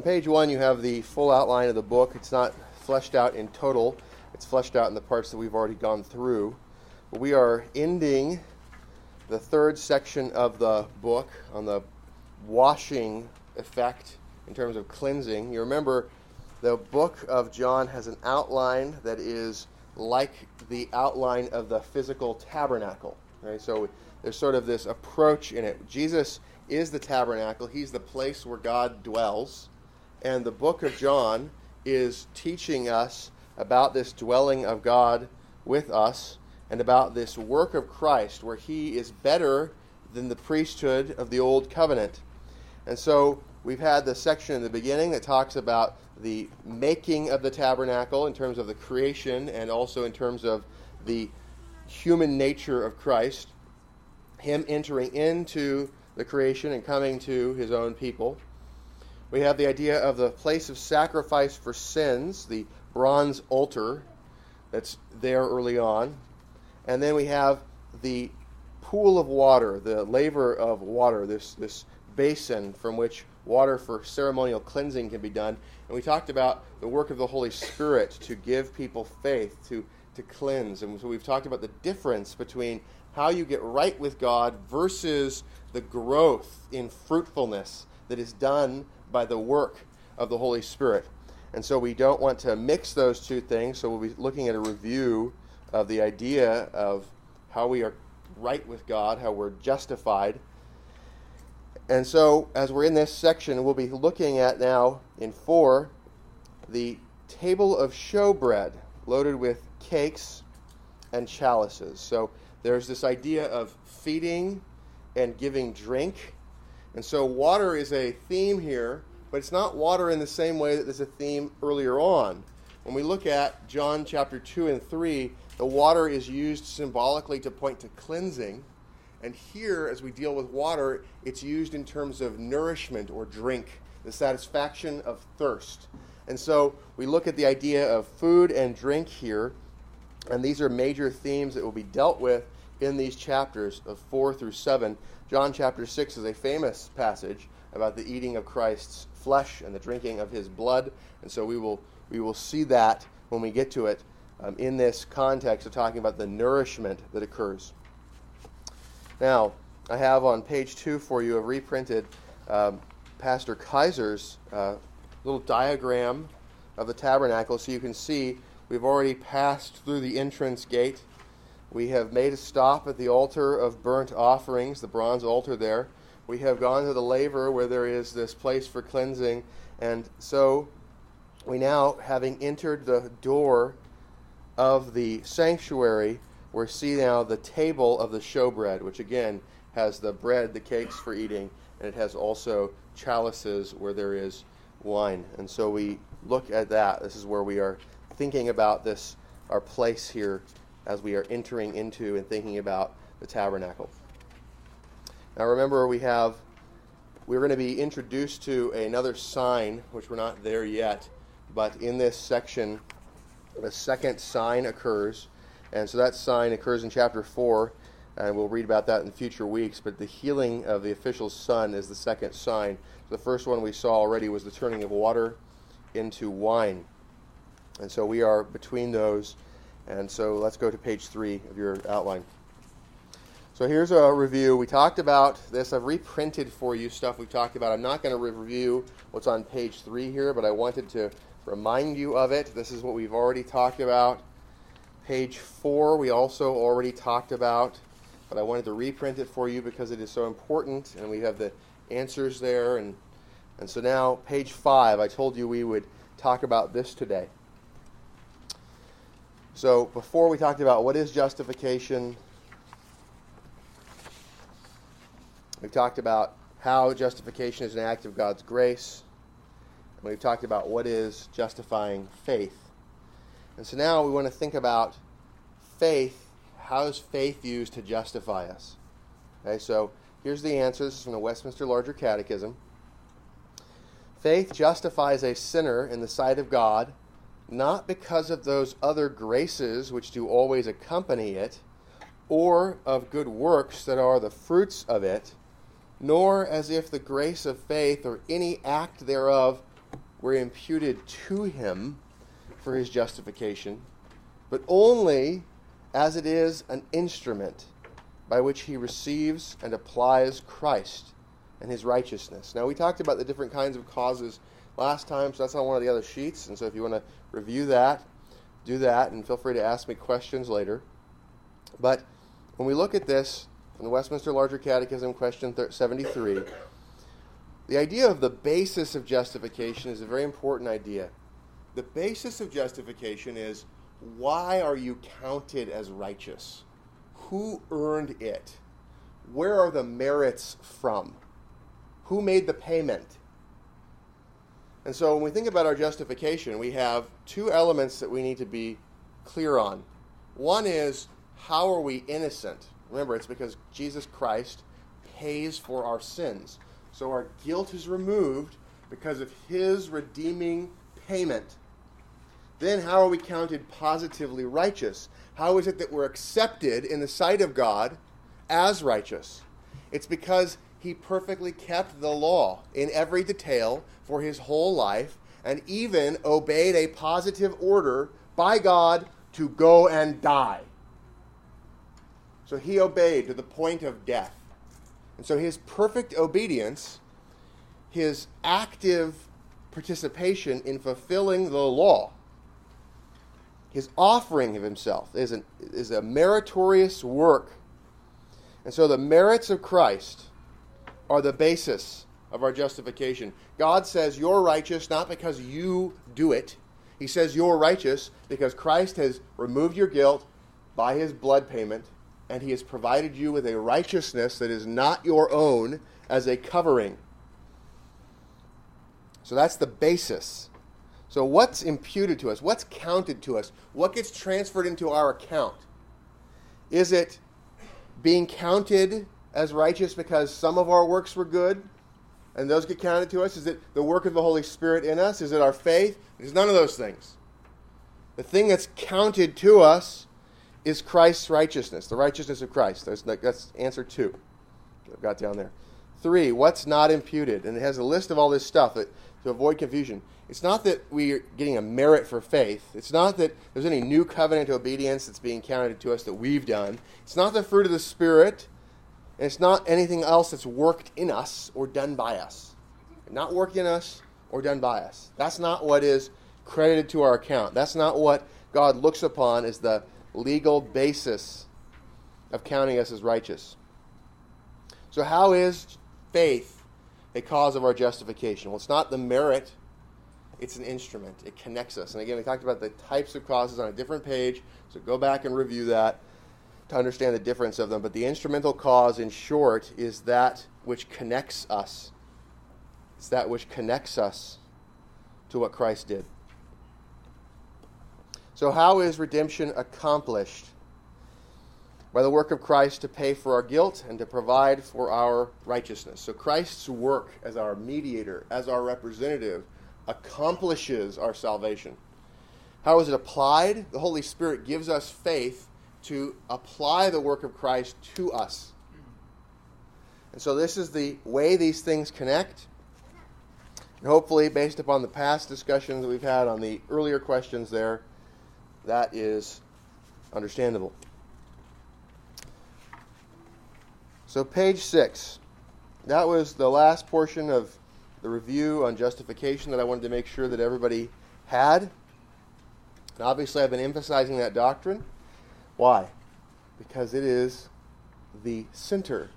On page one, you have the full outline of the book. It's not fleshed out in total, it's fleshed out in the parts that we've already gone through. But we are ending the third section of the book on the washing effect in terms of cleansing. You remember the book of John has an outline that is like the outline of the physical tabernacle. Right? So there's sort of this approach in it. Jesus is the tabernacle, he's the place where God dwells. And the book of John is teaching us about this dwelling of God with us and about this work of Christ where he is better than the priesthood of the old covenant. And so we've had the section in the beginning that talks about the making of the tabernacle in terms of the creation and also in terms of the human nature of Christ, him entering into the creation and coming to his own people. We have the idea of the place of sacrifice for sins, the bronze altar that's there early on. And then we have the pool of water, the laver of water, this, this basin from which water for ceremonial cleansing can be done. And we talked about the work of the Holy Spirit to give people faith, to, to cleanse. And so we've talked about the difference between how you get right with God versus the growth in fruitfulness that is done by the work of the Holy Spirit. And so we don't want to mix those two things. So we'll be looking at a review of the idea of how we are right with God, how we're justified. And so, as we're in this section, we'll be looking at now in four the table of showbread loaded with cakes and chalices. So, there's this idea of feeding and giving drink. And so, water is a theme here, but it's not water in the same way that there's a theme earlier on. When we look at John chapter 2 and 3, the water is used symbolically to point to cleansing. And here, as we deal with water, it's used in terms of nourishment or drink, the satisfaction of thirst. And so we look at the idea of food and drink here, and these are major themes that will be dealt with in these chapters of 4 through 7. John chapter 6 is a famous passage about the eating of Christ's flesh and the drinking of his blood, and so we will, we will see that when we get to it um, in this context of talking about the nourishment that occurs. Now, I have on page two for you a reprinted um, Pastor Kaiser's uh, little diagram of the tabernacle so you can see we've already passed through the entrance gate. We have made a stop at the altar of burnt offerings, the bronze altar there. We have gone to the laver where there is this place for cleansing. And so we now, having entered the door of the sanctuary, we see now the table of the showbread, which again has the bread, the cakes for eating, and it has also chalices where there is wine. And so we look at that. This is where we are thinking about this, our place here as we are entering into and thinking about the tabernacle. Now remember, we have, we're going to be introduced to another sign, which we're not there yet, but in this section, the second sign occurs and so that sign occurs in chapter 4, and we'll read about that in future weeks. But the healing of the official's son is the second sign. The first one we saw already was the turning of water into wine. And so we are between those. And so let's go to page 3 of your outline. So here's a review. We talked about this. I've reprinted for you stuff we've talked about. I'm not going to review what's on page 3 here, but I wanted to remind you of it. This is what we've already talked about. Page 4 we also already talked about, but I wanted to reprint it for you because it is so important, and we have the answers there. And, and so now, page 5, I told you we would talk about this today. So before we talked about what is justification, we've talked about how justification is an act of God's grace, and we've talked about what is justifying faith. And so now we want to think about faith. How is faith used to justify us? Okay, so here's the answer. This is from the Westminster Larger Catechism. Faith justifies a sinner in the sight of God, not because of those other graces which do always accompany it, or of good works that are the fruits of it, nor as if the grace of faith or any act thereof were imputed to him for his justification, but only as it is an instrument by which he receives and applies Christ and his righteousness. Now, we talked about the different kinds of causes last time, so that's on one of the other sheets. And so, if you want to review that, do that, and feel free to ask me questions later. But when we look at this in the Westminster Larger Catechism, question 73, the idea of the basis of justification is a very important idea. The basis of justification is why are you counted as righteous? Who earned it? Where are the merits from? Who made the payment? And so when we think about our justification, we have two elements that we need to be clear on. One is how are we innocent? Remember, it's because Jesus Christ pays for our sins. So our guilt is removed because of his redeeming payment. Then, how are we counted positively righteous? How is it that we're accepted in the sight of God as righteous? It's because he perfectly kept the law in every detail for his whole life and even obeyed a positive order by God to go and die. So he obeyed to the point of death. And so his perfect obedience, his active participation in fulfilling the law, his offering of himself is, an, is a meritorious work. And so the merits of Christ are the basis of our justification. God says you're righteous not because you do it. He says you're righteous because Christ has removed your guilt by his blood payment and he has provided you with a righteousness that is not your own as a covering. So that's the basis. So, what's imputed to us? What's counted to us? What gets transferred into our account? Is it being counted as righteous because some of our works were good and those get counted to us? Is it the work of the Holy Spirit in us? Is it our faith? It's none of those things. The thing that's counted to us is Christ's righteousness, the righteousness of Christ. That's, that's answer two. I've got down there. Three, what's not imputed? And it has a list of all this stuff that, to avoid confusion. It's not that we're getting a merit for faith. It's not that there's any new covenant obedience that's being counted to us that we've done. It's not the fruit of the Spirit. And it's not anything else that's worked in us or done by us. Not worked in us or done by us. That's not what is credited to our account. That's not what God looks upon as the legal basis of counting us as righteous. So, how is faith a cause of our justification? Well, it's not the merit, it's an instrument. It connects us. And again, we talked about the types of causes on a different page, so go back and review that to understand the difference of them. But the instrumental cause, in short, is that which connects us. It's that which connects us to what Christ did. So, how is redemption accomplished? By the work of Christ to pay for our guilt and to provide for our righteousness. So, Christ's work as our mediator, as our representative, accomplishes our salvation. How is it applied? The Holy Spirit gives us faith to apply the work of Christ to us. And so this is the way these things connect. And hopefully, based upon the past discussions that we've had on the earlier questions there, that is understandable. So, page six. That was the last portion of the review on justification that I wanted to make sure that everybody had. And obviously, I've been emphasizing that doctrine. Why? Because it is the center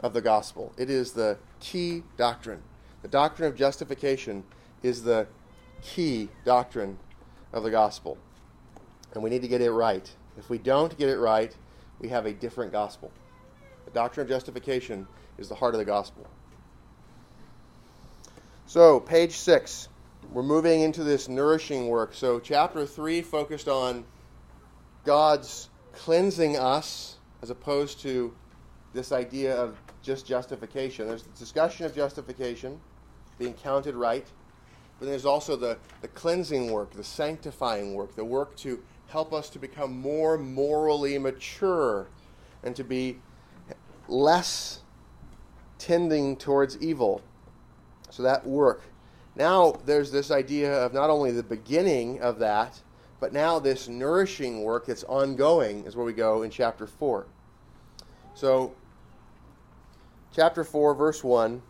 of the gospel, it is the key doctrine. The doctrine of justification is the key doctrine of the gospel. And we need to get it right. If we don't get it right, we have a different gospel. The doctrine of justification is the heart of the gospel. So, page six, we're moving into this nourishing work. So, chapter three focused on God's cleansing us as opposed to this idea of just justification. There's the discussion of justification, being counted right, but there's also the, the cleansing work, the sanctifying work, the work to help us to become more morally mature and to be less tending towards evil. So that work now there's this idea of not only the beginning of that, but now this nourishing work that's ongoing is where we go in chapter 4. So, chapter 4, verse 1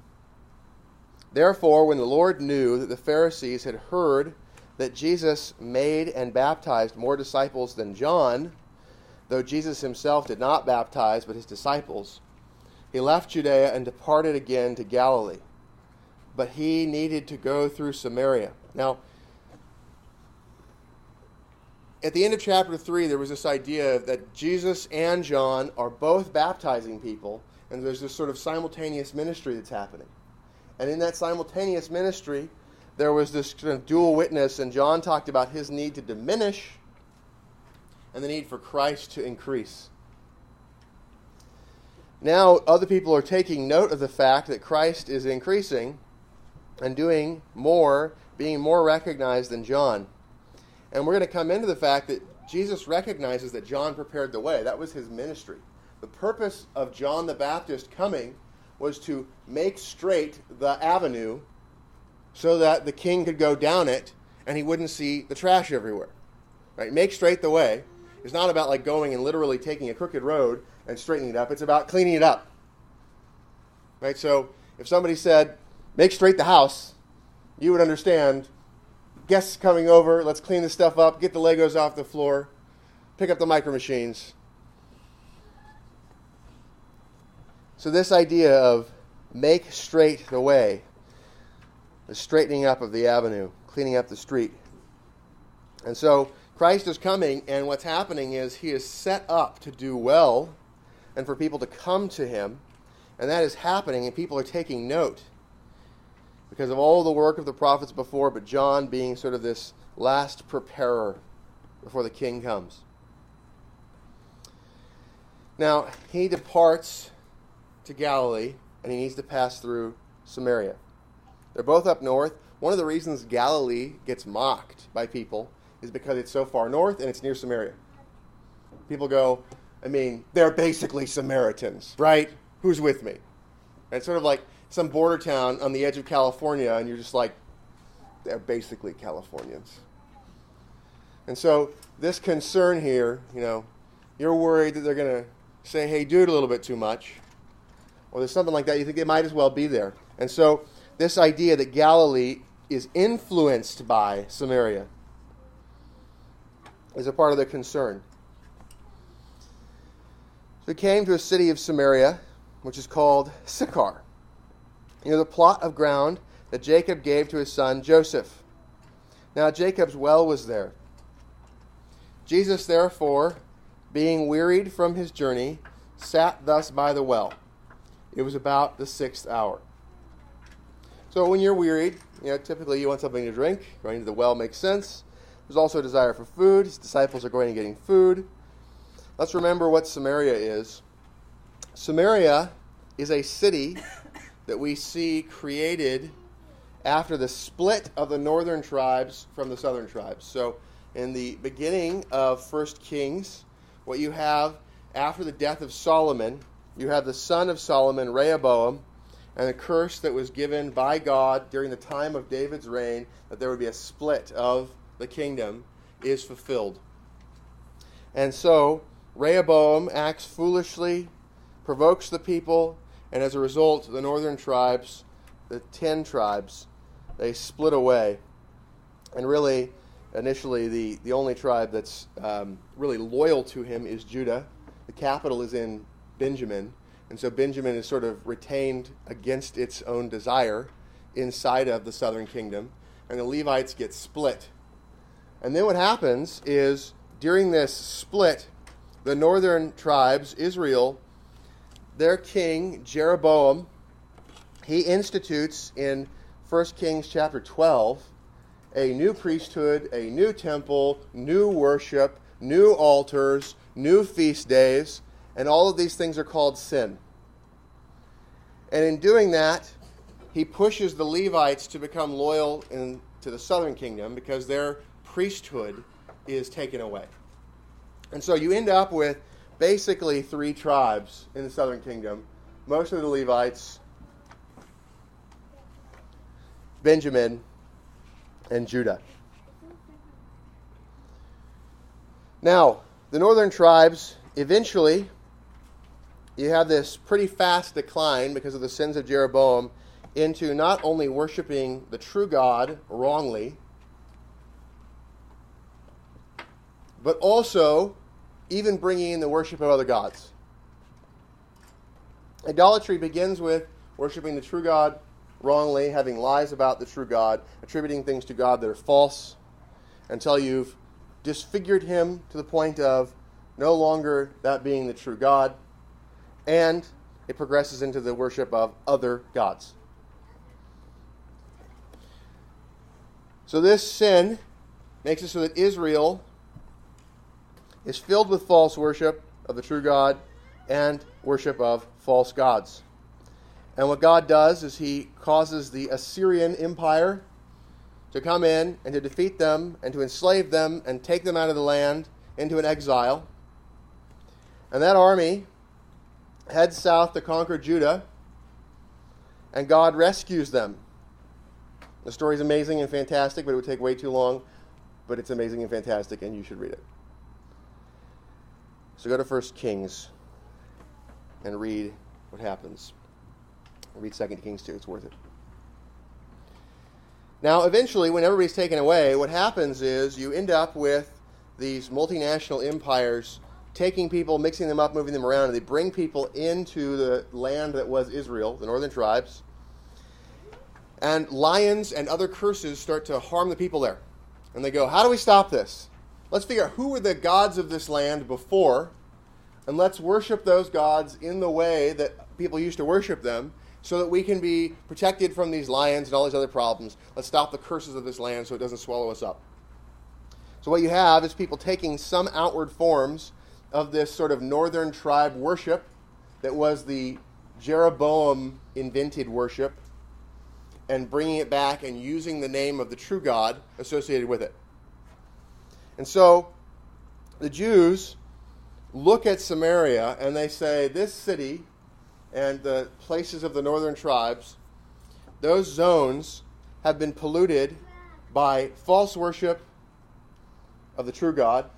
Therefore, when the Lord knew that the Pharisees had heard that Jesus made and baptized more disciples than John, though Jesus himself did not baptize but his disciples, he left Judea and departed again to Galilee. But he needed to go through Samaria. Now, at the end of chapter 3, there was this idea that Jesus and John are both baptizing people, and there's this sort of simultaneous ministry that's happening. And in that simultaneous ministry, there was this kind of dual witness, and John talked about his need to diminish and the need for Christ to increase. Now, other people are taking note of the fact that Christ is increasing and doing more, being more recognized than John. And we're going to come into the fact that Jesus recognizes that John prepared the way. That was his ministry. The purpose of John the Baptist coming was to make straight the avenue so that the king could go down it and he wouldn't see the trash everywhere. Right? Make straight the way is not about like going and literally taking a crooked road and straightening it up. It's about cleaning it up. Right? So if somebody said, "Make straight the house," you would understand guests coming over, let's clean the stuff up, get the Legos off the floor, pick up the micro machines, So, this idea of make straight the way, the straightening up of the avenue, cleaning up the street. And so, Christ is coming, and what's happening is he is set up to do well and for people to come to him. And that is happening, and people are taking note because of all the work of the prophets before, but John being sort of this last preparer before the king comes. Now, he departs to Galilee, and he needs to pass through Samaria. They're both up north. One of the reasons Galilee gets mocked by people is because it's so far north and it's near Samaria. People go, I mean, they're basically Samaritans, right? Who's with me? And it's sort of like some border town on the edge of California, and you're just like, they're basically Californians. And so, this concern here, you know, you're worried that they're going to say, hey, dude, a little bit too much or there's something like that, you think it might as well be there. And so, this idea that Galilee is influenced by Samaria is a part of the concern. So he came to a city of Samaria, which is called Sychar, near the plot of ground that Jacob gave to his son Joseph. Now Jacob's well was there. Jesus, therefore, being wearied from his journey, sat thus by the well. It was about the sixth hour. So when you're wearied, you know, typically you want something to drink. Going to the well makes sense. There's also a desire for food. His disciples are going and getting food. Let's remember what Samaria is. Samaria is a city that we see created after the split of the northern tribes from the southern tribes. So, in the beginning of First Kings, what you have after the death of Solomon you have the son of Solomon, Rehoboam, and the curse that was given by God during the time of David's reign that there would be a split of the kingdom is fulfilled. And so Rehoboam acts foolishly, provokes the people, and as a result, the northern tribes, the ten tribes, they split away. And really, initially, the, the only tribe that's um, really loyal to him is Judah. The capital is in Benjamin. And so Benjamin is sort of retained against its own desire inside of the southern kingdom. And the Levites get split. And then what happens is during this split, the northern tribes, Israel, their king, Jeroboam, he institutes in 1 Kings chapter 12 a new priesthood, a new temple, new worship, new altars, new feast days and all of these things are called sin. And in doing that, he pushes the Levites to become loyal in, to the southern kingdom because their priesthood is taken away. And so you end up with basically three tribes in the southern kingdom most of the Levites, Benjamin, and Judah. Now, the northern tribes eventually you have this pretty fast decline because of the sins of Jeroboam into not only worshiping the true God wrongly, but also even bringing in the worship of other gods. Idolatry begins with worshiping the true God wrongly, having lies about the true God, attributing things to God that are false, until you've disfigured him to the point of no longer that being the true God, and it progresses into the worship of other gods. So this sin makes it so that Israel is filled with false worship of the true God and worship of false gods. And what God does is he causes the Assyrian Empire to come in and to defeat them and to enslave them and take them out of the land into an exile. And that army heads south to conquer Judah, and God rescues them. The story is amazing and fantastic, but it would take way too long. But it's amazing and fantastic, and you should read it. So go to 1 Kings and read what happens. Read 2 Kings 2, it's worth it. Now, eventually, when everybody's taken away, what happens is you end up with these multinational empires taking people, mixing them up, moving them around, and they bring people into the land that was Israel, the northern tribes. And lions and other curses start to harm the people there. And they go, How do we stop this? Let's figure out who were the gods of this land before, and let's worship those gods in the way that people used to worship them so that we can be protected from these lions and all these other problems. Let's stop the curses of this land so it doesn't swallow us up. So, what you have is people taking some outward forms of this sort of northern tribe worship that was the Jeroboam invented worship and bringing it back and using the name of the true God associated with it. And so the Jews look at Samaria and they say, This city and the places of the northern tribes, those zones have been polluted by false worship of the true God,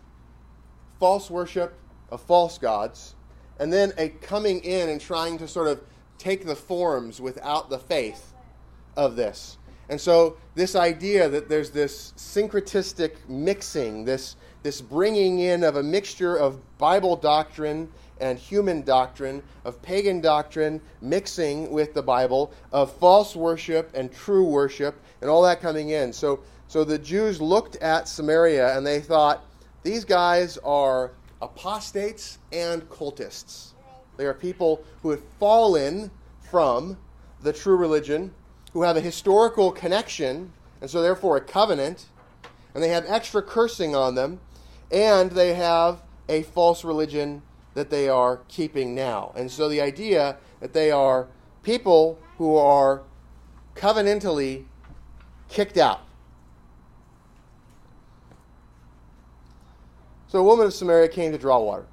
false worship of false gods, and then a coming in and trying to sort of take the forms without the faith of this. And so, this idea that there's this syncretistic mixing, this, this bringing in of a mixture of Bible doctrine and human doctrine, of pagan doctrine mixing with the Bible, of false worship and true worship, and all that coming in. So, so the Jews looked at Samaria and they thought, these guys are apostates and cultists. They are people who have fallen from the true religion, who have a historical connection, and so therefore a covenant, and they have extra cursing on them, and they have a false religion that they are keeping now. And so the idea that they are people who are covenantally kicked out. So a woman of Samaria came to draw water.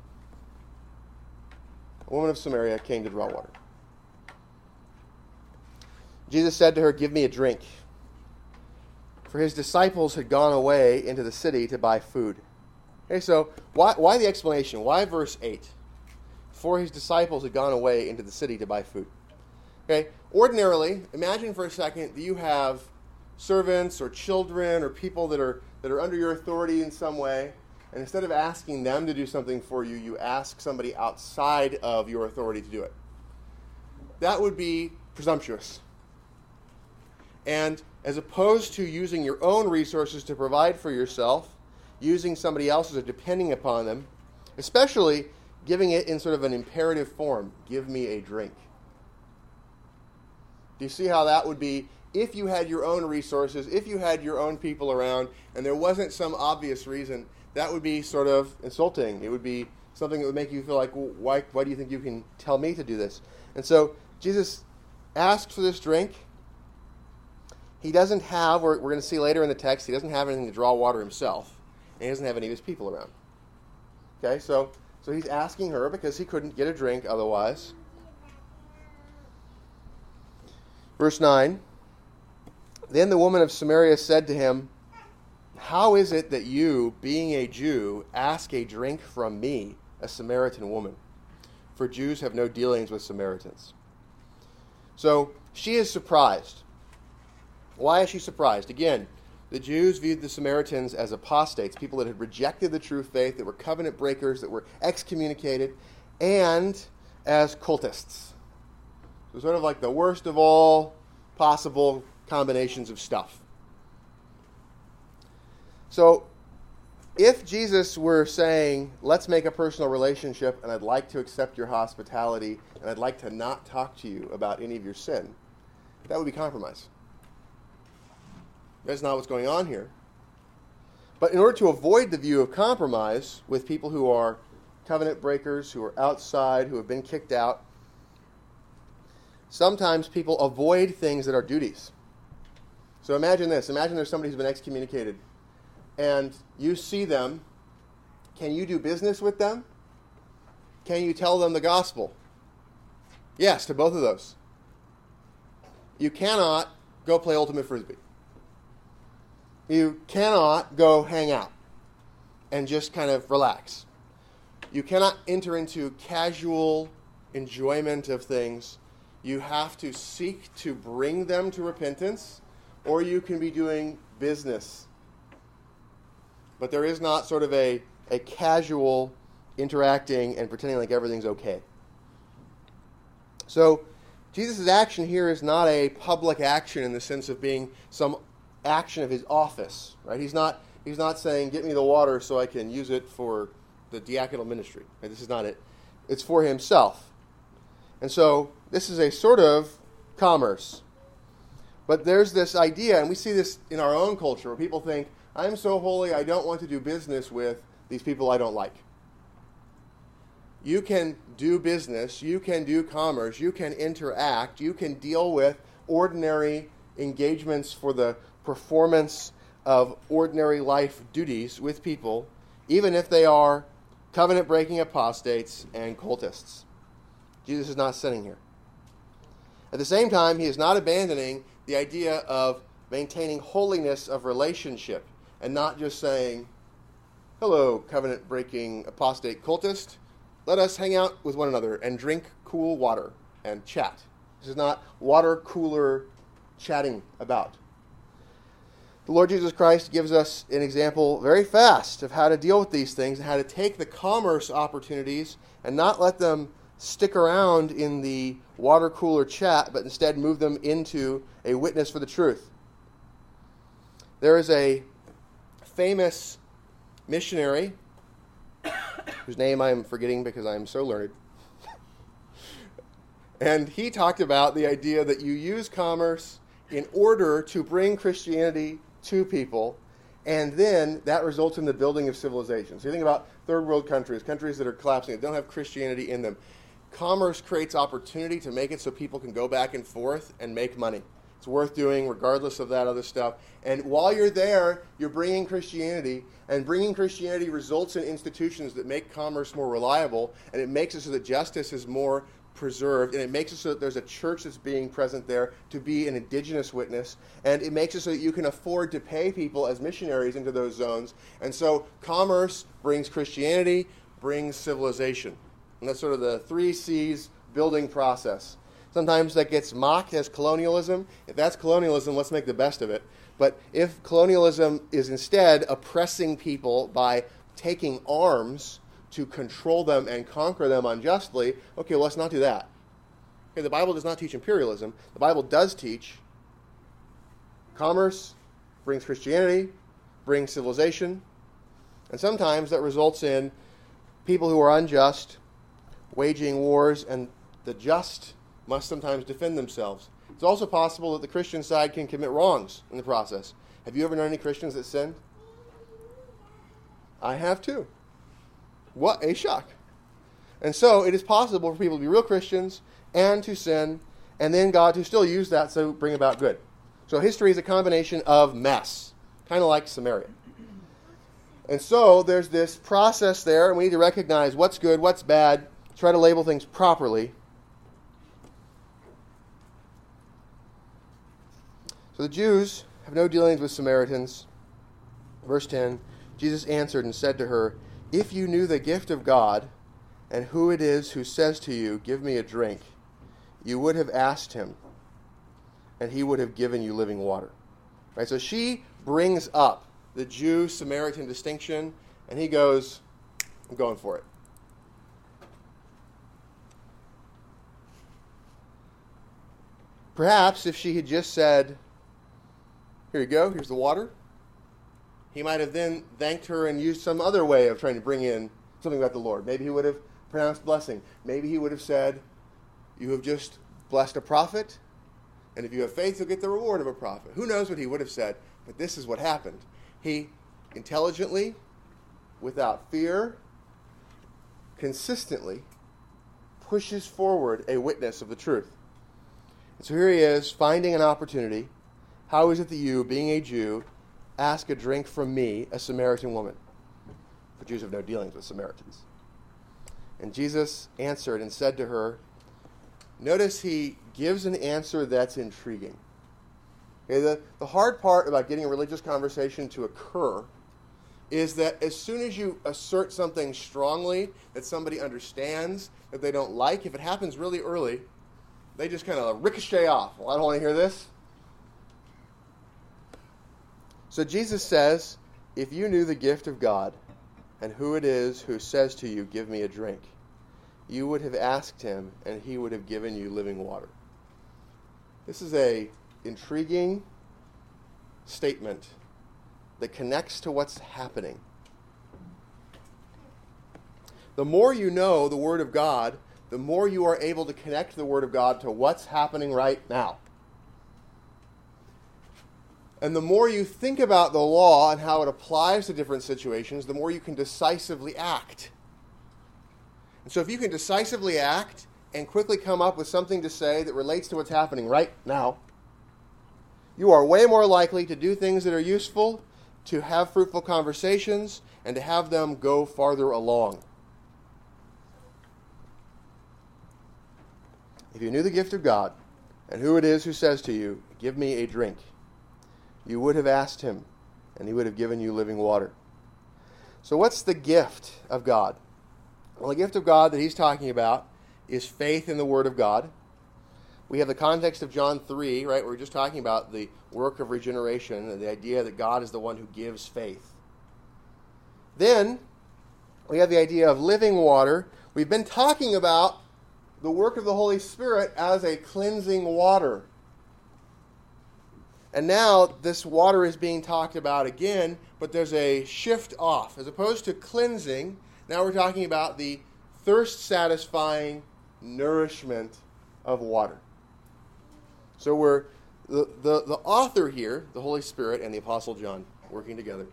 A woman of Samaria came to draw water. Jesus said to her, Give me a drink. For his disciples had gone away into the city to buy food. Okay, so why, why the explanation? Why verse 8? For his disciples had gone away into the city to buy food. Okay, ordinarily, imagine for a second that you have servants or children or people that are, that are under your authority in some way, and instead of asking them to do something for you, you ask somebody outside of your authority to do it. That would be presumptuous. And as opposed to using your own resources to provide for yourself, using somebody else's or depending upon them, especially giving it in sort of an imperative form give me a drink. Do you see how that would be if you had your own resources, if you had your own people around, and there wasn't some obvious reason? that would be sort of insulting. It would be something that would make you feel like, well, why, why do you think you can tell me to do this? And so Jesus asks for this drink. He doesn't have, we're, we're going to see later in the text, he doesn't have anything to draw water himself, and he doesn't have any of his people around. Okay, so, so he's asking her because he couldn't get a drink otherwise. Verse 9 Then the woman of Samaria said to him, How is it that you, being a Jew, ask a drink from me, a Samaritan woman? For Jews have no dealings with Samaritans. So she is surprised. Why is she surprised? Again, the Jews viewed the Samaritans as apostates, people that had rejected the true faith, that were covenant breakers, that were excommunicated, and as cultists. So, sort of like the worst of all possible combinations of stuff. So, if Jesus were saying, let's make a personal relationship and I'd like to accept your hospitality and I'd like to not talk to you about any of your sin, that would be compromise. That's not what's going on here. But in order to avoid the view of compromise with people who are covenant breakers, who are outside, who have been kicked out, sometimes people avoid things that are duties. So imagine this imagine there's somebody who's been excommunicated, and you see them. Can you do business with them? Can you tell them the gospel? Yes, to both of those. You cannot go play Ultimate Frisbee. You cannot go hang out and just kind of relax. You cannot enter into casual enjoyment of things. You have to seek to bring them to repentance, or you can be doing business. But there is not sort of a, a casual interacting and pretending like everything's okay. So, Jesus' action here is not a public action in the sense of being some action of his office, right? He's not, he's not saying, get me the water so I can use it for the diaconal ministry. Right? This is not it. It's for himself. And so this is a sort of commerce. But there's this idea, and we see this in our own culture, where people think, I'm so holy, I don't want to do business with these people I don't like. You can do business, you can do commerce, you can interact, you can deal with ordinary engagements for the performance of ordinary life duties with people, even if they are covenant breaking apostates and cultists. Jesus is not sinning here. At the same time, he is not abandoning the idea of maintaining holiness of relationship and not just saying, Hello, covenant breaking apostate cultist. Let us hang out with one another and drink cool water and chat. This is not water cooler chatting about. The Lord Jesus Christ gives us an example very fast of how to deal with these things and how to take the commerce opportunities and not let them stick around in the water cooler chat, but instead move them into a witness for the truth. There is a famous missionary whose name I'm forgetting because I'm so learned. and he talked about the idea that you use commerce in order to bring Christianity to people, and then that results in the building of civilization. So you think about third world countries, countries that are collapsing, that don't have Christianity in them. Commerce creates opportunity to make it so people can go back and forth and make money. It's worth doing regardless of that other stuff. And while you're there, you're bringing Christianity, and bringing Christianity results in institutions that make commerce more reliable, and it makes it so that justice is more preserved, and it makes it so that there's a church that's being present there to be an indigenous witness, and it makes it so that you can afford to pay people as missionaries into those zones. And so commerce brings Christianity, brings civilization. And that's sort of the three C's building process. Sometimes that gets mocked as colonialism. If that's colonialism, let's make the best of it. But if colonialism is instead oppressing people by taking arms, to control them and conquer them unjustly, okay, well, let's not do that. Okay, the Bible does not teach imperialism. The Bible does teach commerce brings Christianity, brings civilization, and sometimes that results in people who are unjust waging wars, and the just must sometimes defend themselves. It's also possible that the Christian side can commit wrongs in the process. Have you ever known any Christians that sinned? I have too. What a shock. And so it is possible for people to be real Christians and to sin, and then God to still use that to bring about good. So history is a combination of mess, kind of like Samaria. And so there's this process there, and we need to recognize what's good, what's bad, try to label things properly. So the Jews have no dealings with Samaritans. Verse 10 Jesus answered and said to her, If you knew the gift of God, and who it is who says to you, Give me a drink, you would have asked him, and he would have given you living water. Right? So she brings up the Jew Samaritan distinction, and he goes, I'm going for it. Perhaps if she had just said, Here you go, here's the water, he might have then thanked her and used some other way of trying to bring in something about the Lord. Maybe he would have pronounced blessing. Maybe he would have said, You have just blessed a prophet, and if you have faith, you'll get the reward of a prophet. Who knows what he would have said? But this is what happened. He intelligently, without fear, consistently pushes forward a witness of the truth. And so here he is, finding an opportunity. How is it that you, being a Jew, ask a drink from me, a Samaritan woman? For Jews have no dealings with Samaritans. And Jesus answered and said to her, Notice he gives an answer that's intriguing. Okay, the, the hard part about getting a religious conversation to occur is that as soon as you assert something strongly that somebody understands, that they don't like, if it happens really early, they just kind of ricochet off. Well, I don't want to hear this. So Jesus says, If you knew the gift of God and who it is who says to you, Give me a drink, you would have asked him, and he would have given you living water. This is a intriguing statement that connects to what's happening. The more you know the Word of God, the more you are able to connect the Word of God to what's happening right now. And the more you think about the law and how it applies to different situations, the more you can decisively act. And so if you can decisively act and quickly come up with something to say that relates to what's happening right now, you are way more likely to do things that are useful, to have fruitful conversations, and to have them go farther along. If you knew the gift of God and who it is who says to you, Give me a drink, you would have asked him, and he would have given you living water. So, what's the gift of God? Well, the gift of God that he's talking about is faith in the Word of God. We have the context of John 3, right? We're just talking about the work of regeneration and the idea that God is the one who gives faith. Then we have the idea of living water. We've been talking about the work of the Holy Spirit as a cleansing water. And now this water is being talked about again, but there's a shift off. As opposed to cleansing, now we're talking about the thirst satisfying nourishment of water. So we're the, the, the author here, the Holy Spirit and the Apostle John working together.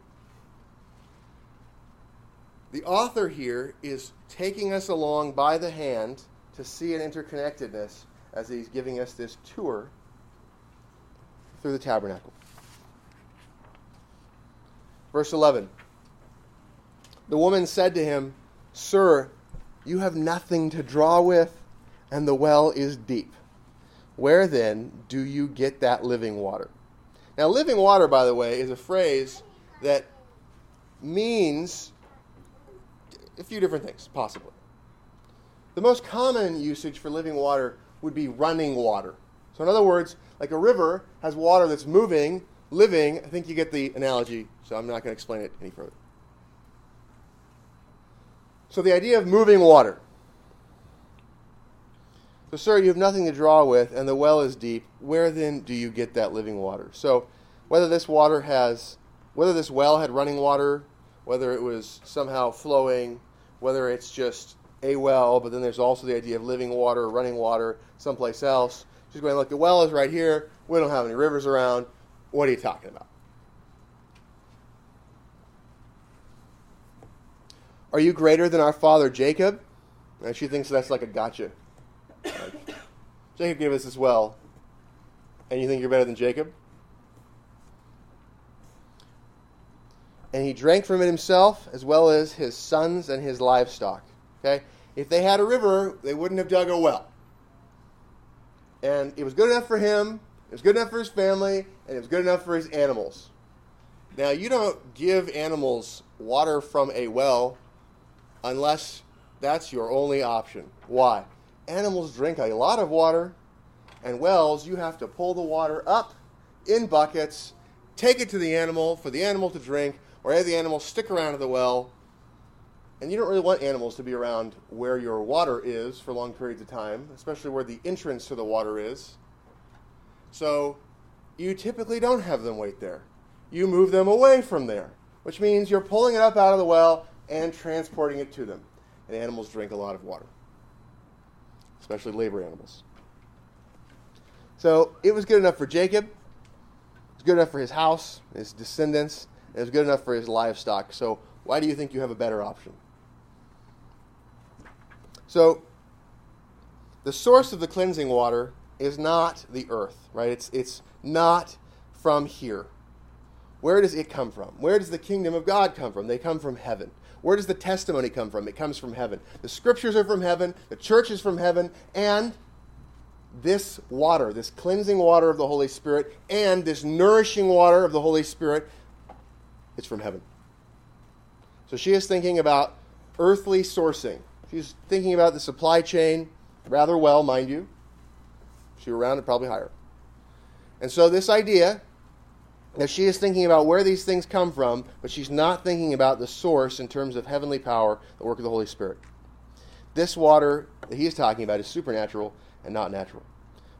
The author here is taking us along by the hand to see an interconnectedness as he's giving us this tour through the tabernacle. Verse 11 The woman said to him, Sir, you have nothing to draw with, and the well is deep. Where then do you get that living water? Now, living water, by the way, is a phrase that means a few different things, possibly. The most common usage for living water would be running water. So, in other words, like a river has water that's moving, living. I think you get the analogy, so I'm not going to explain it any further. So, the idea of moving water. So, sir, you have nothing to draw with, and the well is deep. Where then do you get that living water? So, whether this water has, whether this well had running water, whether it was somehow flowing, whether it's just a well, but then there's also the idea of living water, running water someplace else. She's going, look, the well is right here. We don't have any rivers around. What are you talking about? Are you greater than our father Jacob? And she thinks that's like a gotcha. Jacob gave us this well, and you think you're better than Jacob? And he drank from it himself, as well as his sons and his livestock. Okay? If they had a river, they wouldn't have dug a well. And it was good enough for him, it was good enough for his family, and it was good enough for his animals. Now, you don't give animals water from a well unless that's your only option. Why? Animals drink a lot of water, and wells, you have to pull the water up in buckets, take it to the animal for the animal to drink, or have the animal stick around at the well. And you don't really want animals to be around where your water is for long periods of time, especially where the entrance to the water is. So you typically don't have them wait there. You move them away from there, which means you're pulling it up out of the well and transporting it to them. And animals drink a lot of water, especially labor animals. So it was good enough for Jacob. It was good enough for his house, his descendants. It was good enough for his livestock. So why do you think you have a better option? So the source of the cleansing water is not the earth, right? It's, it's not from here. Where does it come from? Where does the kingdom of God come from? They come from heaven. Where does the testimony come from? It comes from heaven. The scriptures are from heaven, the church is from heaven, and this water, this cleansing water of the Holy Spirit, and this nourishing water of the Holy Spirit, it's from heaven. So she is thinking about earthly sourcing. She's thinking about the supply chain rather well, mind you. She were around it probably higher. And so this idea that she is thinking about where these things come from, but she's not thinking about the source in terms of heavenly power, the work of the Holy Spirit. This water that he is talking about is supernatural and not natural.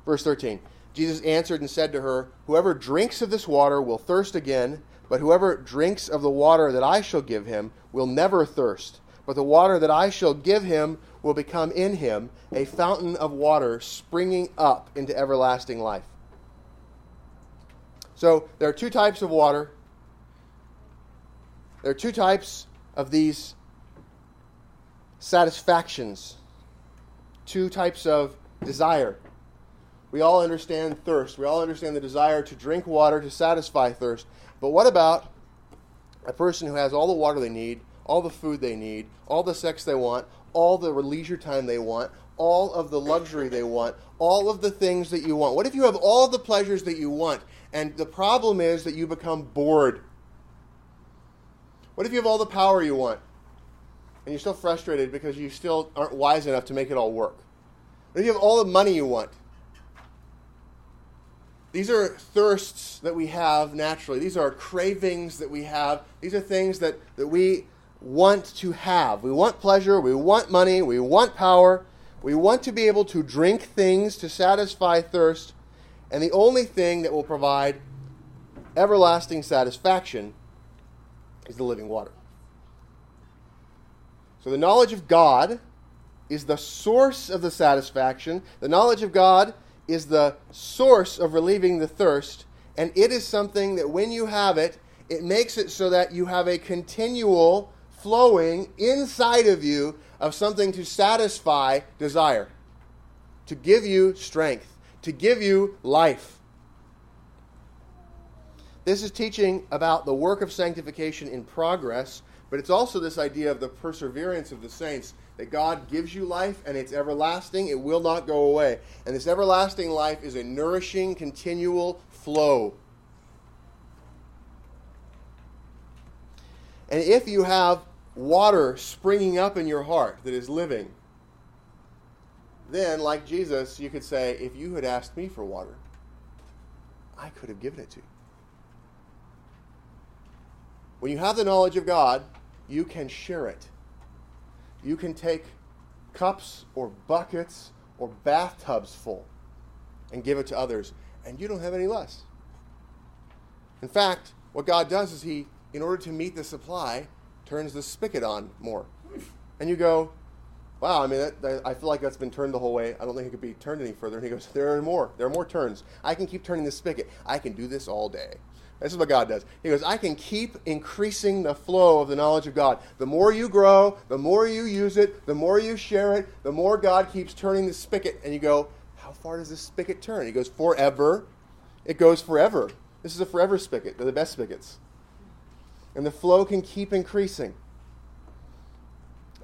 Verse 13 Jesus answered and said to her, Whoever drinks of this water will thirst again, but whoever drinks of the water that I shall give him will never thirst. But the water that I shall give him will become in him a fountain of water springing up into everlasting life. So there are two types of water. There are two types of these satisfactions, two types of desire. We all understand thirst. We all understand the desire to drink water to satisfy thirst. But what about a person who has all the water they need, all the food they need, all the sex they want, all the leisure time they want, all of the luxury they want, all of the things that you want? What if you have all the pleasures that you want, and the problem is that you become bored? What if you have all the power you want, and you're still frustrated because you still aren't wise enough to make it all work? What if you have all the money you want? These are thirsts that we have naturally. These are cravings that we have. These are things that, that we want to have. We want pleasure. We want money. We want power. We want to be able to drink things to satisfy thirst. And the only thing that will provide everlasting satisfaction is the living water. So the knowledge of God is the source of the satisfaction. The knowledge of God is the source of relieving the thirst, and it is something that when you have it, it makes it so that you have a continual flowing inside of you of something to satisfy desire, to give you strength, to give you life. This is teaching about the work of sanctification in progress, but it's also this idea of the perseverance of the saints that God gives you life and it's everlasting, it will not go away. And this everlasting life is a nourishing, continual flow. And if you have water springing up in your heart that is living, then, like Jesus, you could say, if you had asked me for water, I could have given it to you. When you have the knowledge of God, you can share it you can take cups or buckets or bathtubs full and give it to others, and you don't have any less. In fact, what God does is He, in order to meet the supply, turns the spigot on more. And you go, wow, I mean, that, that, I feel like that's been turned the whole way. I don't think it could be turned any further. And he goes, there are more. There are more turns. I can keep turning the spigot. I can do this all day. This is what God does. He goes, I can keep increasing the flow of the knowledge of God. The more you grow, the more you use it, the more you share it, the more God keeps turning the spigot. And you go, How far does this spigot turn? He goes, Forever. It goes forever. This is a forever spigot. They're the best spigots. And the flow can keep increasing.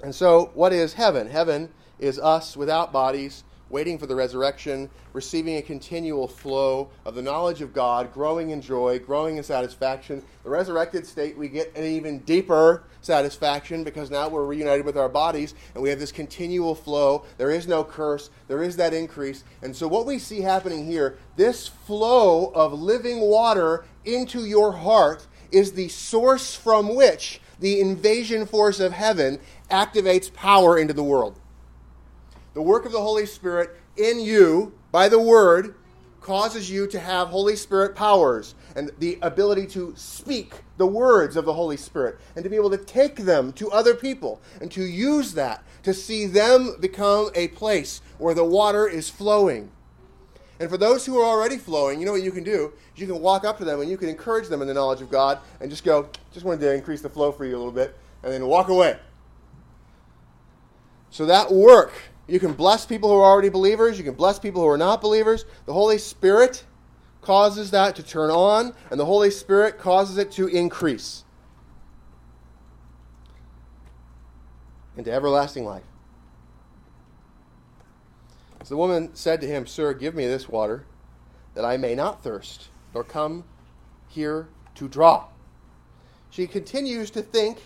And so, what is heaven? Heaven is us without bodies waiting for the resurrection, receiving a continual flow of the knowledge of God, growing in joy, growing in satisfaction. The resurrected state, we get an even deeper satisfaction because now we're reunited with our bodies and we have this continual flow. There is no curse, there is that increase. And so, what we see happening here, this flow of living water into your heart is the source from which the invasion force of heaven activates power into the world. The work of the Holy Spirit in you by the Word causes you to have Holy Spirit powers and the ability to speak the words of the Holy Spirit and to be able to take them to other people and to use that to see them become a place where the water is flowing. And for those who are already flowing, you know what you can do? You can walk up to them and you can encourage them in the knowledge of God and just go, just wanted to increase the flow for you a little bit, and then walk away. So that work you can bless people who are already believers. You can bless people who are not believers. The Holy Spirit causes that to turn on, and the Holy Spirit causes it to increase into everlasting life. So the woman said to him, Sir, give me this water, that I may not thirst, nor come here to draw. She continues to think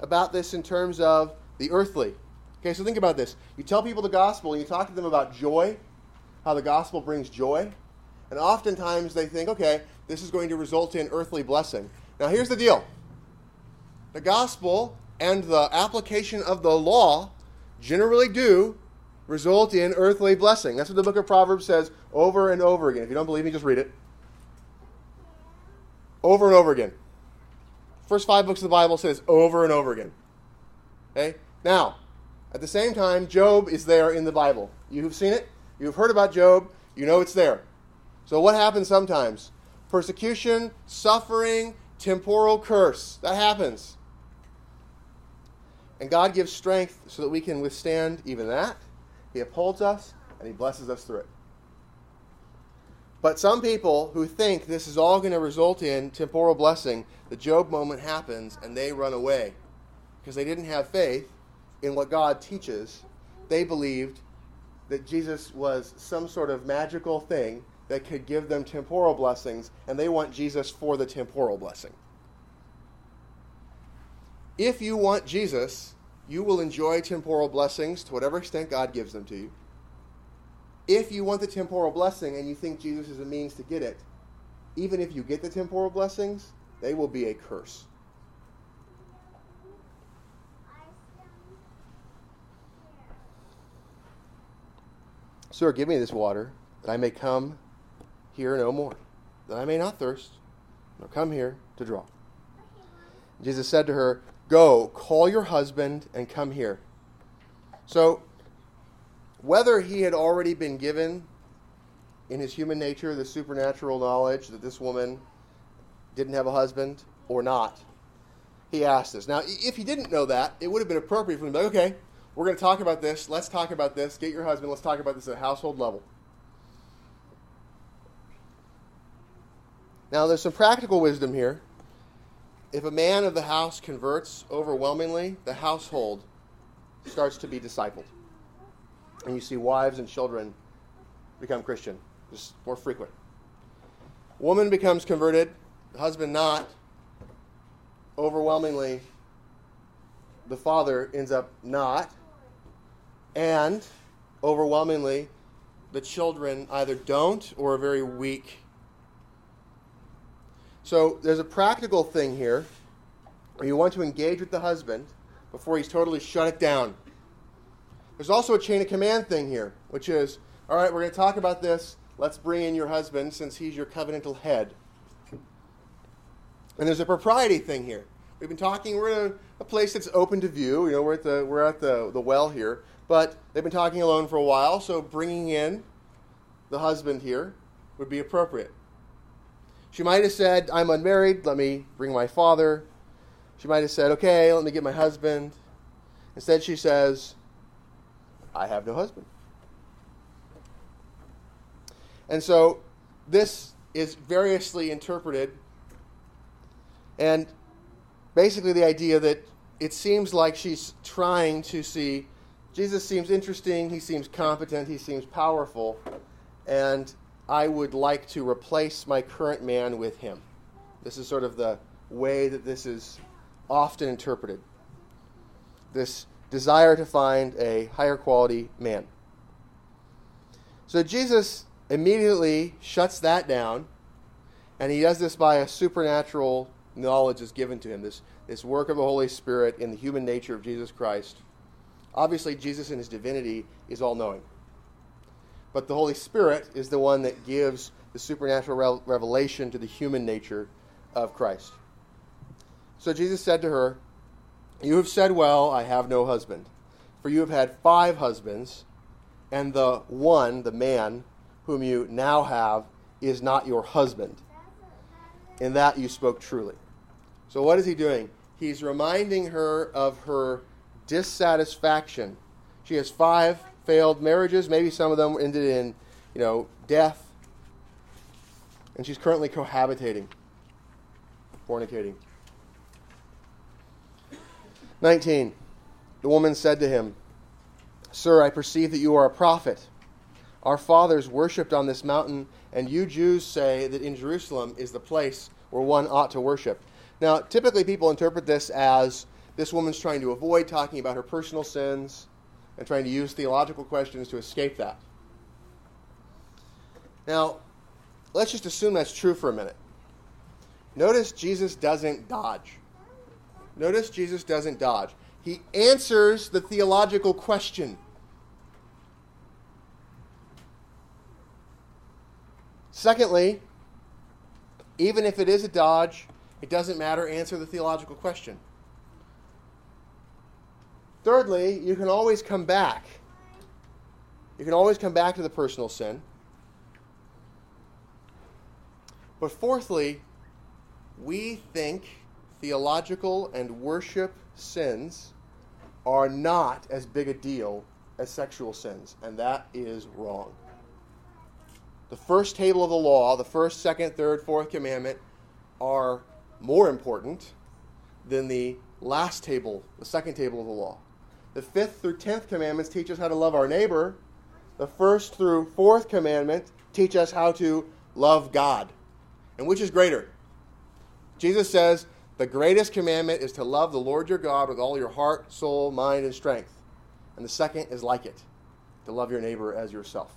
about this in terms of the earthly. Okay, so think about this. You tell people the gospel and you talk to them about joy, how the gospel brings joy, and oftentimes they think, okay, this is going to result in earthly blessing. Now, here's the deal the gospel and the application of the law generally do result in earthly blessing. That's what the book of Proverbs says over and over again. If you don't believe me, just read it. Over and over again. First five books of the Bible says over and over again. Okay? Now, at the same time, Job is there in the Bible. You've seen it, you've heard about Job, you know it's there. So, what happens sometimes? Persecution, suffering, temporal curse. That happens. And God gives strength so that we can withstand even that. He upholds us and He blesses us through it. But some people who think this is all going to result in temporal blessing, the Job moment happens and they run away because they didn't have faith in what God teaches, they believed that Jesus was some sort of magical thing that could give them temporal blessings, and they want Jesus for the temporal blessing. If you want Jesus, you will enjoy temporal blessings to whatever extent God gives them to you. If you want the temporal blessing and you think Jesus is a means to get it, even if you get the temporal blessings, they will be a curse. Sir, give me this water, that I may come here no more, that I may not thirst, nor come here to draw. Jesus said to her, Go, call your husband, and come here. So, whether he had already been given in his human nature the supernatural knowledge that this woman didn't have a husband or not, he asked this. Now, if he didn't know that, it would have been appropriate for him to be like, okay, we're going to talk about this. Let's talk about this. Get your husband. Let's talk about this at a household level. Now, there's some practical wisdom here. If a man of the house converts overwhelmingly, the household starts to be discipled. And you see wives and children become Christian, just more frequent. Woman becomes converted, husband not. Overwhelmingly, the father ends up not. And overwhelmingly, the children either don't or are very weak. So there's a practical thing here. Where you want to engage with the husband before he's totally shut it down. There's also a chain of command thing here, which is all right, we're going to talk about this. Let's bring in your husband since he's your covenantal head. And there's a propriety thing here. We've been talking, we're in a, a place that's open to view. You know, we're at the, we're at the, the well here but they've been talking alone for a while, so bringing in the husband here would be appropriate. She might have said, I'm unmarried, let me bring my father. She might have said, okay, let me get my husband. Instead, she says, I have no husband. And so this is variously interpreted. And basically, the idea that it seems like she's trying to see Jesus seems interesting, he seems competent, he seems powerful, and I would like to replace my current man with him. This is sort of the way that this is often interpreted. This desire to find a higher quality man. So Jesus immediately shuts that down, and he does this by a supernatural knowledge is given to him, this, this work of the Holy Spirit in the human nature of Jesus Christ. Obviously, Jesus in his divinity is all knowing. But the Holy Spirit is the one that gives the supernatural revelation to the human nature of Christ. So Jesus said to her, You have said well, I have no husband. For you have had five husbands, and the one, the man, whom you now have, is not your husband. In that you spoke truly. So, what is he doing? He's reminding her of her dissatisfaction. She has five failed marriages. Maybe some of them ended in, you know, death. And she's currently cohabitating, fornicating. 19. The woman said to him, Sir, I perceive that you are a prophet. Our fathers worshipped on this mountain, and you Jews say that in Jerusalem is the place where one ought to worship. Now, typically people interpret this as this woman's trying to avoid talking about her personal sins and trying to use theological questions to escape that. Now, let's just assume that's true for a minute. Notice Jesus doesn't dodge. Notice Jesus doesn't dodge. He answers the theological question. Secondly, even if it is a dodge, it doesn't matter. Answer the theological question. Thirdly, you can always come back. You can always come back to the personal sin. But fourthly, we think theological and worship sins are not as big a deal as sexual sins, and that is wrong. The first table of the law, the first, second, third, fourth commandment, are more important than the last table, the second table of the law. The fifth through tenth commandments teach us how to love our neighbor. The first through fourth commandment teach us how to love God. And which is greater? Jesus says the greatest commandment is to love the Lord your God with all your heart, soul, mind, and strength. And the second is like it to love your neighbor as yourself.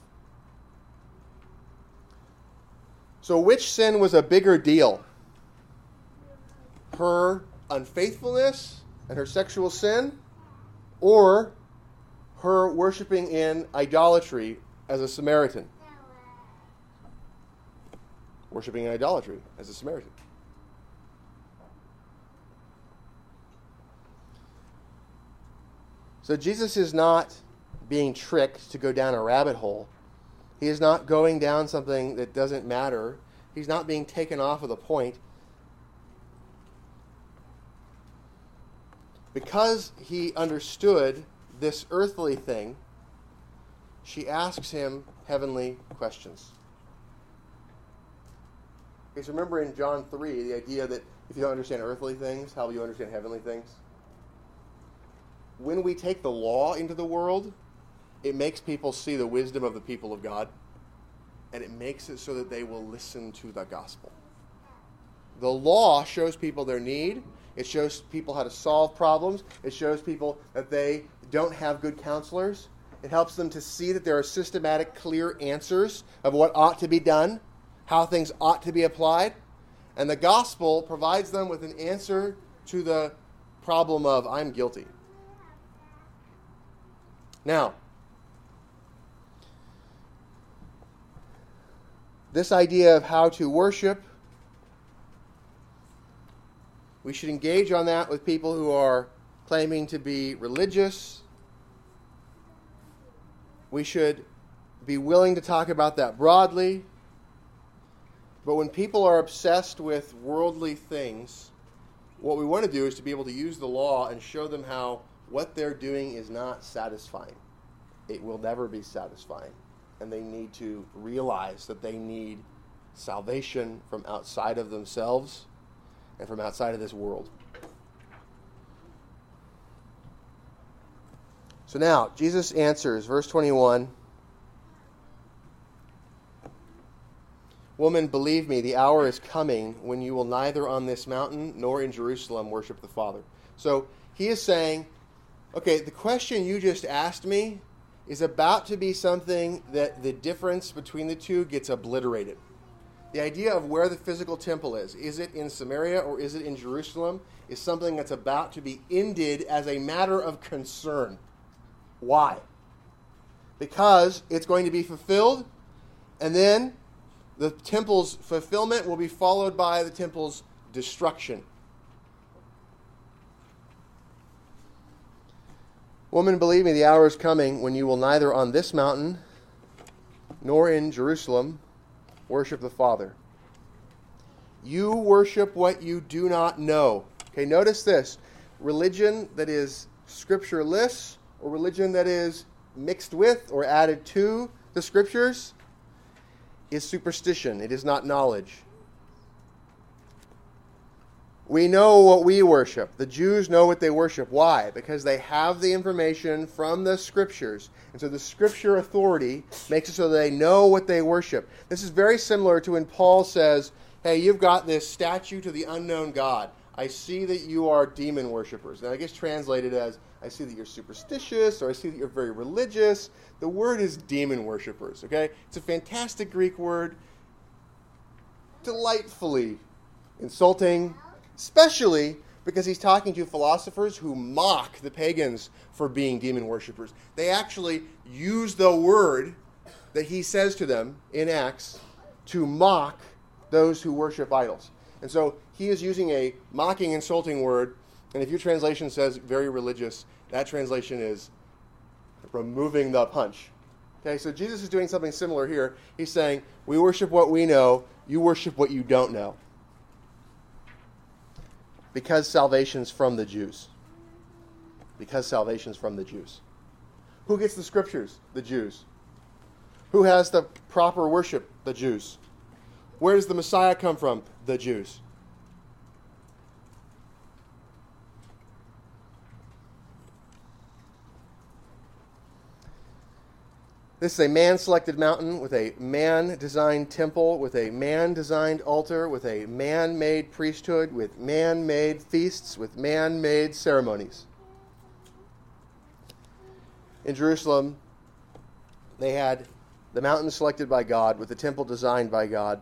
So, which sin was a bigger deal? her unfaithfulness and her sexual sin, or her worshiping in idolatry as a Samaritan. Worshiping in idolatry as a Samaritan. So Jesus is not being tricked to go down a rabbit hole. He is not going down something that doesn't matter. He's not being taken off of the point. Because he understood this earthly thing, she asks him heavenly questions. Because remember in John 3, the idea that if you don't understand earthly things, how will you understand heavenly things? When we take the law into the world, it makes people see the wisdom of the people of God, and it makes it so that they will listen to the gospel. The law shows people their need, it shows people how to solve problems. It shows people that they don't have good counselors. It helps them to see that there are systematic, clear answers of what ought to be done, how things ought to be applied. And the gospel provides them with an answer to the problem of, I'm guilty. Now, this idea of how to worship we should engage on that with people who are claiming to be religious. We should be willing to talk about that broadly. But when people are obsessed with worldly things, what we want to do is to be able to use the law and show them how what they're doing is not satisfying. It will never be satisfying. And they need to realize that they need salvation from outside of themselves and from outside of this world. So now, Jesus answers, verse 21 Woman, believe me, the hour is coming when you will neither on this mountain nor in Jerusalem worship the Father. So he is saying, okay, the question you just asked me is about to be something that the difference between the two gets obliterated. The idea of where the physical temple is, is it in Samaria or is it in Jerusalem, is something that's about to be ended as a matter of concern. Why? Because it's going to be fulfilled, and then the temple's fulfillment will be followed by the temple's destruction. Woman, believe me, the hour is coming when you will neither on this mountain nor in Jerusalem worship the Father. You worship what you do not know. Okay, notice this religion that is scriptureless or religion that is mixed with or added to the scriptures is superstition, it is not knowledge. We know what we worship. The Jews know what they worship. Why? Because they have the information from the scriptures. And so the scripture authority makes it so that they know what they worship. This is very similar to when Paul says, Hey, you've got this statue to the unknown God. I see that you are demon worshippers. Now, I guess translated as, I see that you're superstitious, or I see that you're very religious. The word is demon worshippers, okay? It's a fantastic Greek word, delightfully insulting, especially because he's talking to philosophers who mock the pagans for being demon worshippers. They actually use the word that he says to them in Acts to mock those who worship idols. And so he is using a mocking, insulting word. And if your translation says very religious, that translation is removing the punch. Okay, so Jesus is doing something similar here. He's saying, We worship what we know, you worship what you don't know. Because salvation's from the Jews. Because salvation's from the Jews. Who gets the scriptures? The Jews. Who has the proper worship? The Jews. Where does the Messiah come from? The Jews. This is a man selected mountain with a man designed temple, with a man designed altar, with a man made priesthood, with man made feasts, with man made ceremonies. In Jerusalem, they had the mountain selected by God, with the temple designed by God,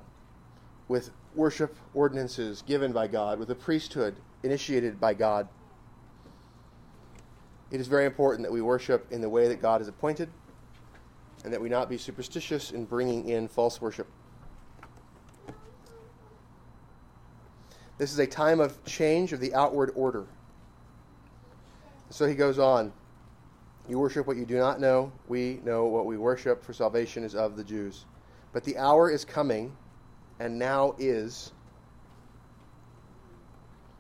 with worship ordinances given by God, with a priesthood initiated by God. It is very important that we worship in the way that God has appointed and that we not be superstitious in bringing in false worship. This is a time of change of the outward order. So he goes on. You worship what you do not know. We know what we worship, for salvation is of the Jews. But the hour is coming, and now is,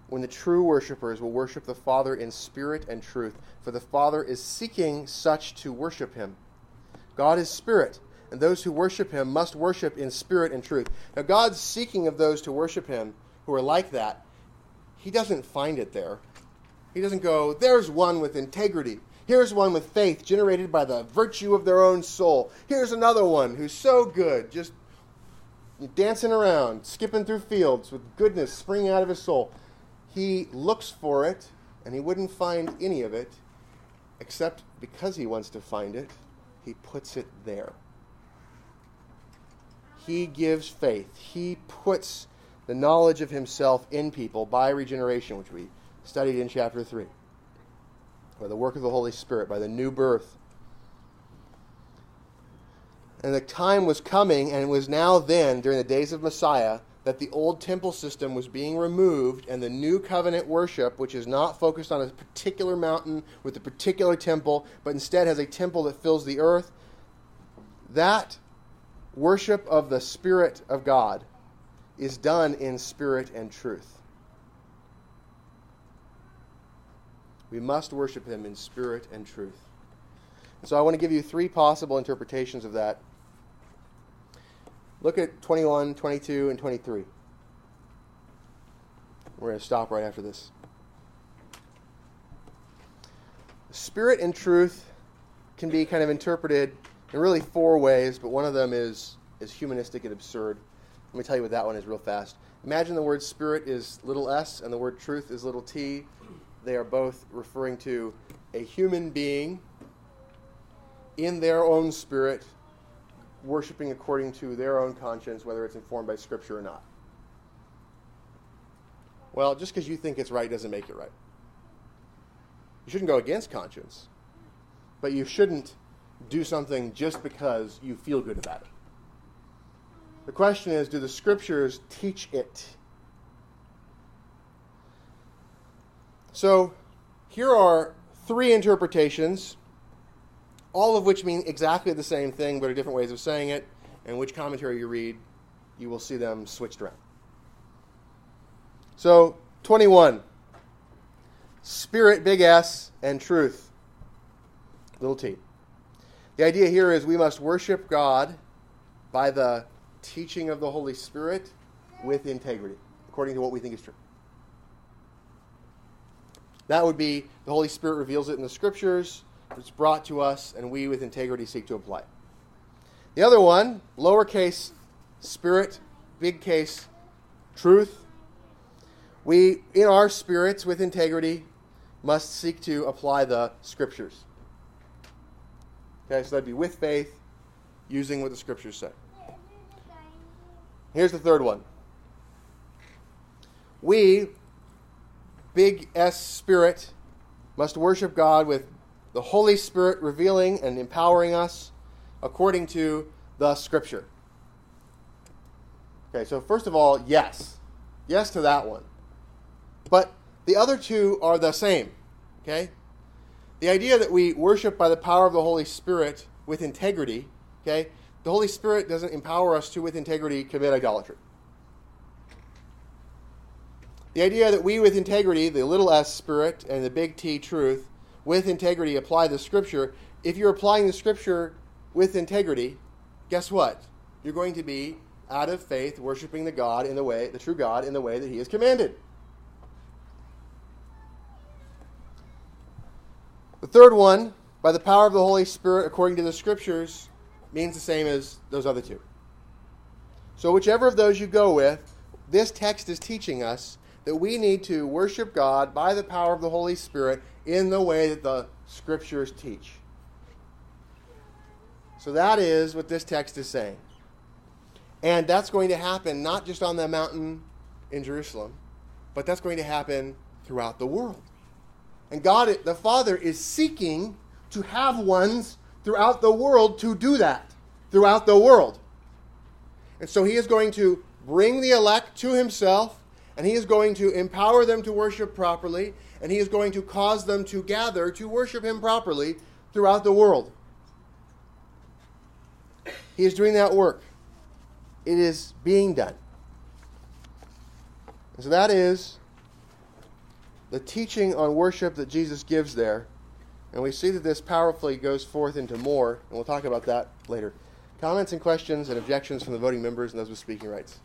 when the true worshippers will worship the Father in spirit and truth, for the Father is seeking such to worship him. God is spirit, and those who worship him must worship in spirit and truth. Now, God's seeking of those to worship him who are like that. He doesn't find it there. He doesn't go, there's one with integrity. Here's one with faith generated by the virtue of their own soul. Here's another one who's so good, just dancing around, skipping through fields with goodness springing out of his soul. He looks for it, and he wouldn't find any of it, except because he wants to find it he puts it there. He gives faith. He puts the knowledge of himself in people by regeneration, which we studied in chapter 3, by the work of the Holy Spirit, by the new birth. And the time was coming, and it was now then, during the days of Messiah, that the old temple system was being removed and the new covenant worship, which is not focused on a particular mountain with a particular temple, but instead has a temple that fills the earth, that worship of the Spirit of God is done in spirit and truth. We must worship Him in spirit and truth. so I want to give you three possible interpretations of that Look at 21, 22, and 23. We're going to stop right after this. Spirit and truth can be kind of interpreted in really four ways, but one of them is, is humanistic and absurd. Let me tell you what that one is real fast. Imagine the word spirit is little s and the word truth is little t. They are both referring to a human being in their own spirit, worshiping according to their own conscience, whether it's informed by Scripture or not. Well, just because you think it's right doesn't make it right. You shouldn't go against conscience, but you shouldn't do something just because you feel good about it. The question is do the Scriptures teach it? So, here are three interpretations all of which mean exactly the same thing but are different ways of saying it. And which commentary you read, you will see them switched around. So, 21. Spirit, big S, and truth, little t. The idea here is we must worship God by the teaching of the Holy Spirit with integrity, according to what we think is true. That would be the Holy Spirit reveals it in the Scriptures it's brought to us, and we with integrity seek to apply. The other one, lowercase spirit, big case truth. We, in our spirits with integrity, must seek to apply the scriptures. Okay, so that'd be with faith, using what the scriptures say. Here's the third one. We, big S spirit, must worship God with the Holy Spirit revealing and empowering us according to the Scripture. Okay, so first of all, yes. Yes to that one. But the other two are the same. Okay? The idea that we worship by the power of the Holy Spirit with integrity, okay? The Holy Spirit doesn't empower us to, with integrity, commit idolatry. The idea that we, with integrity, the little s spirit and the big T truth, with integrity apply the scripture, if you're applying the scripture with integrity, guess what? You're going to be out of faith worshiping the God in the way, the true God in the way that he has commanded. The third one, by the power of the Holy Spirit according to the scriptures, means the same as those other two. So whichever of those you go with, this text is teaching us that we need to worship God by the power of the Holy Spirit in the way that the scriptures teach. So that is what this text is saying. And that's going to happen not just on the mountain in Jerusalem, but that's going to happen throughout the world. And God, the Father, is seeking to have ones throughout the world to do that. Throughout the world. And so He is going to bring the elect to Himself, and He is going to empower them to worship properly, and he is going to cause them to gather to worship him properly throughout the world. He is doing that work. It is being done. And so that is the teaching on worship that Jesus gives there. And we see that this powerfully goes forth into more, and we'll talk about that later. Comments and questions and objections from the voting members and those with speaking rights.